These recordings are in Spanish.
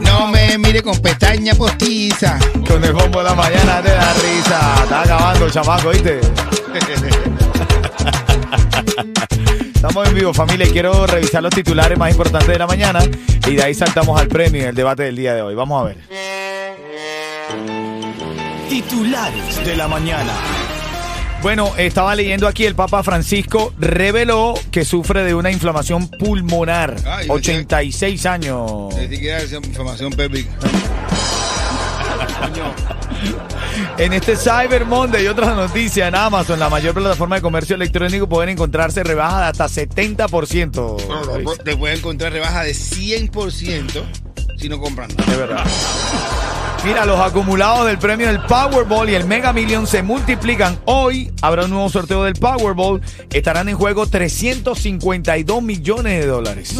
No me mire con pestaña postiza. Con el bombo de la mañana te da risa. Está acabando el chamaco, ¿viste? Estamos en vivo, familia, y quiero revisar los titulares más importantes de la mañana. Y de ahí saltamos al premio en el debate del día de hoy. Vamos a ver. Titulares de la mañana. Bueno, estaba leyendo aquí, el Papa Francisco reveló que sufre de una inflamación pulmonar. Ay, yo 86 años. Ni siquiera esa información pélvica. En este Cyber Monday y otras noticias en Amazon, la mayor plataforma de comercio electrónico, pueden encontrarse rebajas de hasta 70%. No, no, te puedes encontrar rebaja de 100% si no compran. De verdad. Mira, los acumulados del premio del Powerball y el Mega Million se multiplican. Hoy habrá un nuevo sorteo del Powerball. Estarán en juego 352 millones de dólares.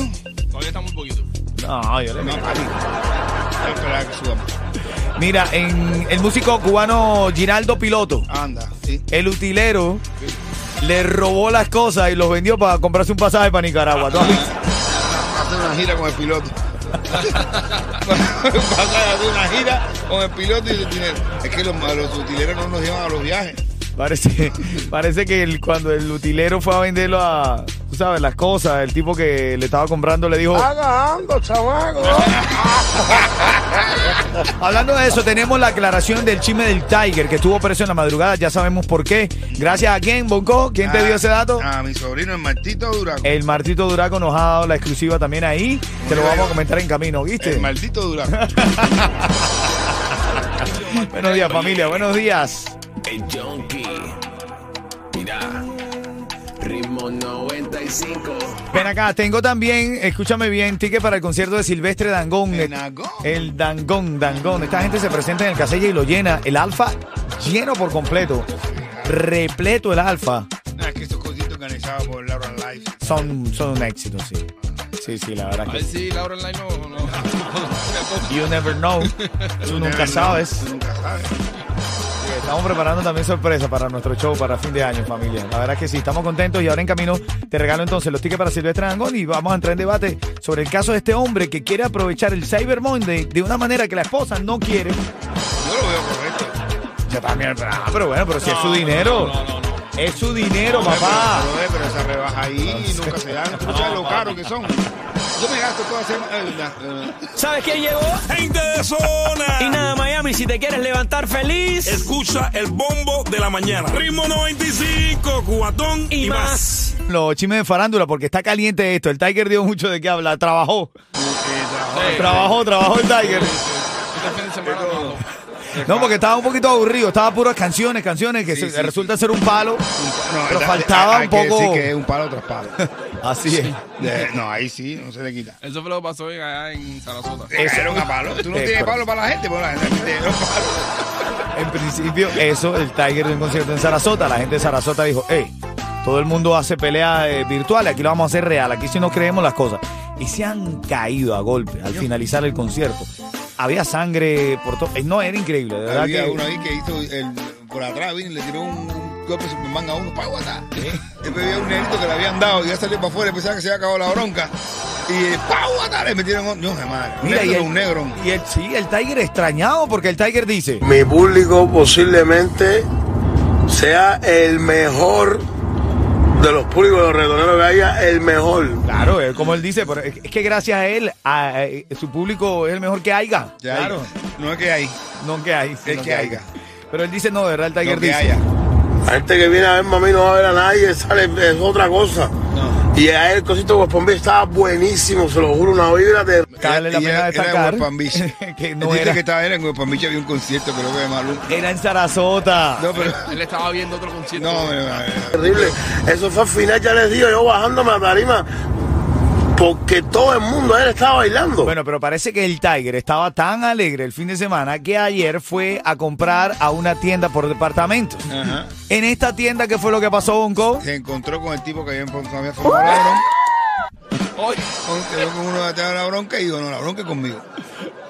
Todavía está muy poquito. No, yo le No, que suba más. Mira, en el músico cubano Giraldo Piloto, Anda, sí. el utilero le robó las cosas y los vendió para comprarse un pasaje para Nicaragua. ¿Tú has visto? Hacer una gira con el piloto. Pasar a hacer una gira con el piloto y el dinero. Es que los, los utileros no nos llevan a los viajes. Parece, parece que cuando el utilero fue a venderlo a, tú sabes, las cosas, el tipo que le estaba comprando le dijo... Agando, chamaco. Hablando de eso, tenemos la aclaración del chisme del Tiger que estuvo preso en la madrugada, ya sabemos por qué. Gracias a quién, Bonco, ¿quién te dio ese dato? A mi sobrino, el Martito Duraco. El Martito Duraco nos ha dado la exclusiva también ahí. Te lo vamos a comentar en camino, ¿viste? El maldito Duraco. Buenos días, familia, buenos días. El Junkie. Ritmo 95. Ven acá, tengo también, escúchame bien, ticket para el concierto de Silvestre Dangón. El Dangón. El Dangón, Dangón. Esta gente se presenta en el Casella y lo llena. El Alfa lleno por completo. Repleto el Alfa. Ah, es que estos cositos organizados por Laura Life. Son, son un éxito, sí. Sí, sí, la verdad A que ver sí. si Laura Online no. no. You never know. Tú nunca sabes. Tú nunca sabes. Estamos preparando también sorpresa para nuestro show para fin de año, familia. La verdad es que sí, estamos contentos y ahora en camino te regalo entonces los tickets para Silvestre Dangón y vamos a entrar en debate sobre el caso de este hombre que quiere aprovechar el Cyber Monday de una manera que la esposa no quiere. Yo lo veo correcto. Yo también, pero, ah, pero bueno, pero si es su dinero. No, no, no. Es su dinero, Pero, papá. pero, pero esa rebaja ahí nunca se dan. No sabes lo caro que son. Yo me gasto eh, eh, ¿Sabes quién llegó? Gente de zona. Y nada, Miami, si te quieres levantar feliz Escucha el bombo de la mañana. Ritmo 95, cubatón y, más. Los chismes de farándula, porque está caliente esto. El Tiger dio mucho de qué hablar. Trabajó. eh, Trabajó, trabajó el Tiger. Este fin de semana no. No, porque estaba un poquito aburrido. Estaba puras canciones, canciones que Sí, se- sí, resulta ser un palo. No, Pero faltaba hay un que poco- decir que es un palo tras palo. Así es. De- no, ahí sí, no se le quita. Eso fue lo que pasó en- allá en Sarasota. Se cayeron a palo. Tú no Eh, tienes palo para la gente, pero la gente te dieron palo. En principio, eso, el Tiger de un concierto en Sarasota. La gente de Sarasota dijo, hey, todo el mundo hace peleas eh, virtuales, aquí lo vamos a hacer real, aquí sí nos creemos las cosas. Y se han caído a golpe al finalizar el concierto. Había sangre por todo. No, era increíble, de verdad Había que... uno ahí que hizo el, por atrás, vino y le tiró un, un golpe Superman a uno aguantar. Después había un negrito que le habían dado y ya salió para afuera, pensaba que se había acabado la bronca. Y para aguantar le metieron un. No, madre. Mira, y negro, el, un negro. y el, sí, el Tiger extrañado porque el Tiger dice, mi público posiblemente sea el mejor de los públicos de los reggaetoneros que haya, el mejor. claro, es como él dice, pero es es que gracias a él, a- a- su público es el mejor que haya. Ya claro, hay. No es que hay. no que hay, Es que haya. Pero él dice, no, de verdad el Tiger dice, haya. La gente que viene a ver mami no va a ver a nadie, sale, es otra cosa. Y a él el cosito de West Palm Beach estaba buenísimo, se lo juro, una vibra de... Vale la pena era, era en destacar West Palm que no Dice era, que estaba era en West Palm Beach, había un concierto, creo que de era en Sarasota. No, pero... Él estaba viendo otro concierto. No, eh, eh, Terrible. Eso fue al final, ya les digo, yo bajándome a tarima, porque todo el mundo él estaba bailando. Bueno, pero parece que el Tiger estaba tan alegre el fin de semana que ayer fue a comprar a una tienda por departamentos. Ajá. En esta tienda, ¿qué fue lo que pasó, Bonco? Se encontró con el tipo que había, había formado la bronca. Hoy, quedó con uno de la bronca y dijo, no, la bronca es conmigo.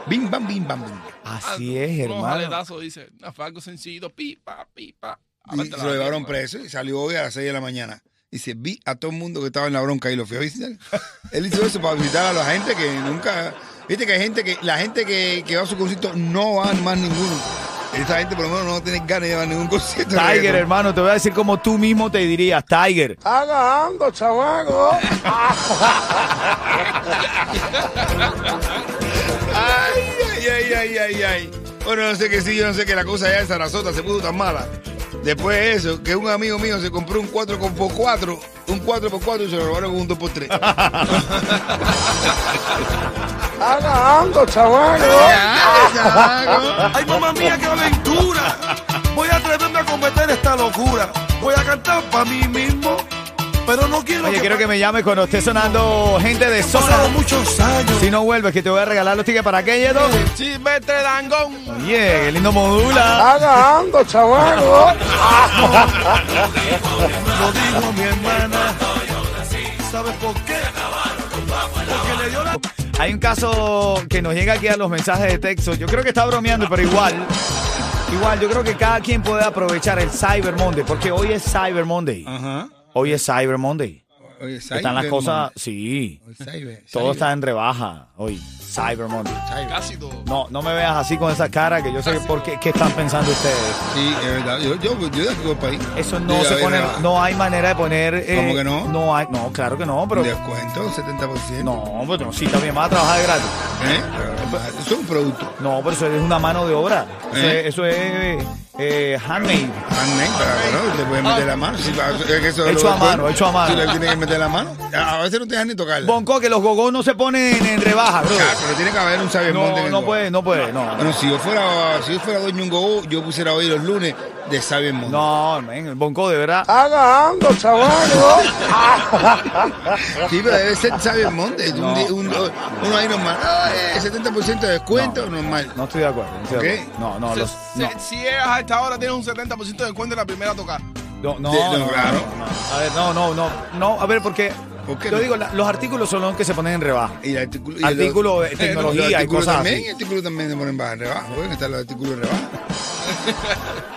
Bim, bam, bim, bam, bim. Así es, hermano. aletazos, dice. No, fue algo sencillo. Pipa, pipa. Y se lo llevaron preso y salió hoy a las 6 de la mañana. Dice, vi a todo el mundo que estaba en la bronca y lo fui a visitar. Él hizo eso para visitar a la gente que nunca... Viste que hay gente que... La gente que, que va a su concierto no va más ninguno. Esa gente por lo menos no tiene ganas de llevar ningún concierto. de Tiger, hermano, te voy a decir como tú mismo te dirías, Tiger. Agando, chamaco. Ay, ay, ay, ay, ay, ay. Bueno, no sé qué sí, yo no sé que la cosa allá en Sarasota se puso tan mala. Después de eso, que un amigo mío se compró un 4x4, un 4x4 y se lo robaron con un 2x3. Agando, chamaco. Ay, mamá mía, qué aventura. Voy a atreverme a cometer esta locura. Voy a cantar para mí mismo, pero no quiero Oye, que quiero que me llames cuando esté sonando gente de zona. muchos años. Si no vuelves, que te voy a regalar los tickets para qué, Yedo. Chimete Dangón. Oye, qué lindo modula. Agando, chamaco. Lo dijo mi hermana. ¿Sabes por qué? Porque le dio la... Hay un caso que nos llega aquí a los mensajes de texto. Yo creo que está bromeando, pero igual. Igual, yo creo que cada quien puede aprovechar el Cyber Monday, porque hoy es Cyber Monday. Ajá. Hoy es Cyber Monday. Están las cosas, Monday. sí. Cyber, Todo Cyber, está en rebaja hoy. Cyber Monday. Cyber. Casi todo. No, no me veas así con esa cara que yo sé por qué, qué están pensando ustedes. Sí, es verdad. Yo, yo, yo de aquí voy para ahí. Eso no se pone, rebaja. no hay manera de poner. eh, ¿Cómo que no? No hay, no, claro que no, pero. Descuento, 70%. No, pues no, sí, también vas a trabajar de gratis. ¿Eh? Pero, Eso es un producto. No, pero eso es una mano de obra. Eso ¿Eh? es, eso es eh, handmade. Handmade, pero bueno, le pueden meter la mano. Si eso es Hecho lo a mano, hecho a mano. Si le tienen que meter la mano. A veces no te dejan ni tocarla. Bonco, que los gogos no se ponen en rebaja, bro. Claro, pero tiene que haber un en No, no puede, no puede, no. Si yo fuera, si yo fuera dueño de un go, yo pusiera hoy los lunes de Cyber Monday. No, men, el Bonco de verdad. Agando, chamaco. Sí, pero debe ser Cyber Monday. Un No, un- uno ahí normal. Ah, eh, 70% de descuento, normal. No estoy de acuerdo. no estoy de ¿Ok? acuerdo. No, no, Si- los- si, si llegas a esta hora, tienes un 70% de descuento en la primera tocar. No, no, De- no, no, no, claro. no. A ver, no, no, no, no, a ver, porque ¿Por qué yo no? digo, la- los artículos son los que se ponen en rebaja. Y el artículo, y Artículo de los- tecnología y artículos cosas también, así. Y artículos también se ponen baja rebaja. Pueden estar los artículos de rebaja.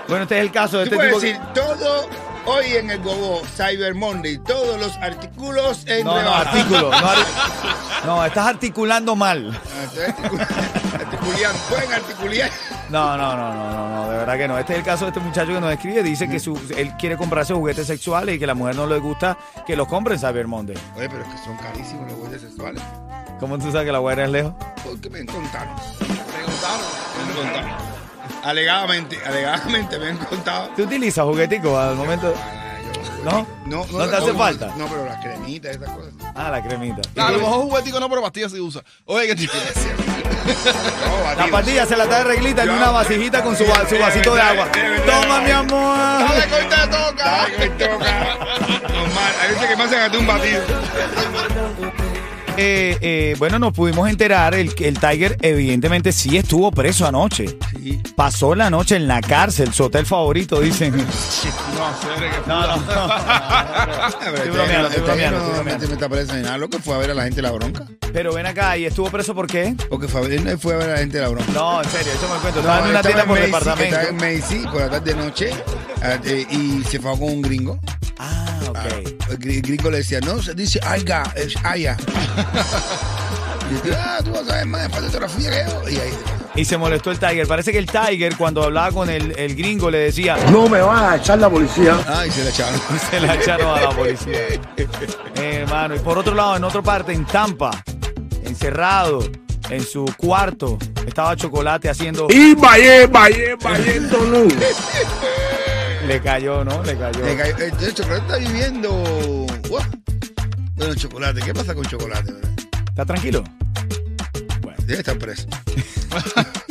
Bueno, este es el caso de Tú este puedes tipo. que- decir todo hoy en el Gogo Cyber Monday. Todos los artículos en No, no, rebaja. No, ar- no, estás articulando mal. Ah, estoy articu- Articuleando. Pueden articular. No, no, no, no, no, no, de verdad que no. Este es el caso de este muchacho que nos escribe. Dice que su, él quiere comprarse juguetes sexuales y que a la mujer no le gusta que los compre en Cyber Monday. Oye, pero es que son carísimos los juguetes sexuales. ¿Cómo tú sabes que la güera es lejos? Porque me contaron. Me contaron. Me contaron. Alegadamente, alegadamente me han contado. ¿Tú utilizas jugueticos al momento? Ah, yo- ¿No? No, ¿No te hace falta? No, pero las cremitas, esas cosas. Ah, la cremita. A lo mejor juguetico no, pero pastillas sí usa. Oye, que tío. No, La pastilla se la trae reglita en una vasijita con su, va- su vasito de agua. Toma, mi amor. Dale, que hoy te toca. Ay, me toca. Normal. Hay veces que me hacen hasta un batido. Eh, eh, bueno, nos pudimos enterar el, el Tiger evidentemente sí estuvo preso anoche. Sí. Pasó la noche en la cárcel, su hotel favorito, dicen. No, No, no, no. Pero Estoy este no- este no meta presa ni nada. Lo que fue a ver a la gente la bronca. Pero ven acá, ¿y estuvo preso por qué? Porque fue a ver, fue a ver a la gente la bronca. No, en serio, eso me cuento. No, Estaba en una tienda en por Macy, departamento. Estaba en Macy por la tarde de noche eh, eh, y se fue con un gringo. Ah, ok. El gr- el gringo le decía, no, se dice Aiga, es Aya. y yo, ah, tú vas a ver más de fotografía que yo. Y ahí, Y se molestó el Tiger. Parece que el Tiger, cuando hablaba con el, el gringo, le decía, No me vas a echar la policía. ah, y se la echaron. se la echaron a la policía. Eh, hermano, y por otro lado, en otra parte, en Tampa, encerrado en su cuarto, estaba Chocolate haciendo... Y vaya, vaya, vaya. Le cayó, ¿no? Le cayó. Le cayó- eh, El chocolate está viviendo. Bueno, chocolate, ¿qué pasa con chocolate? ¿Está tranquilo? Debe estar preso.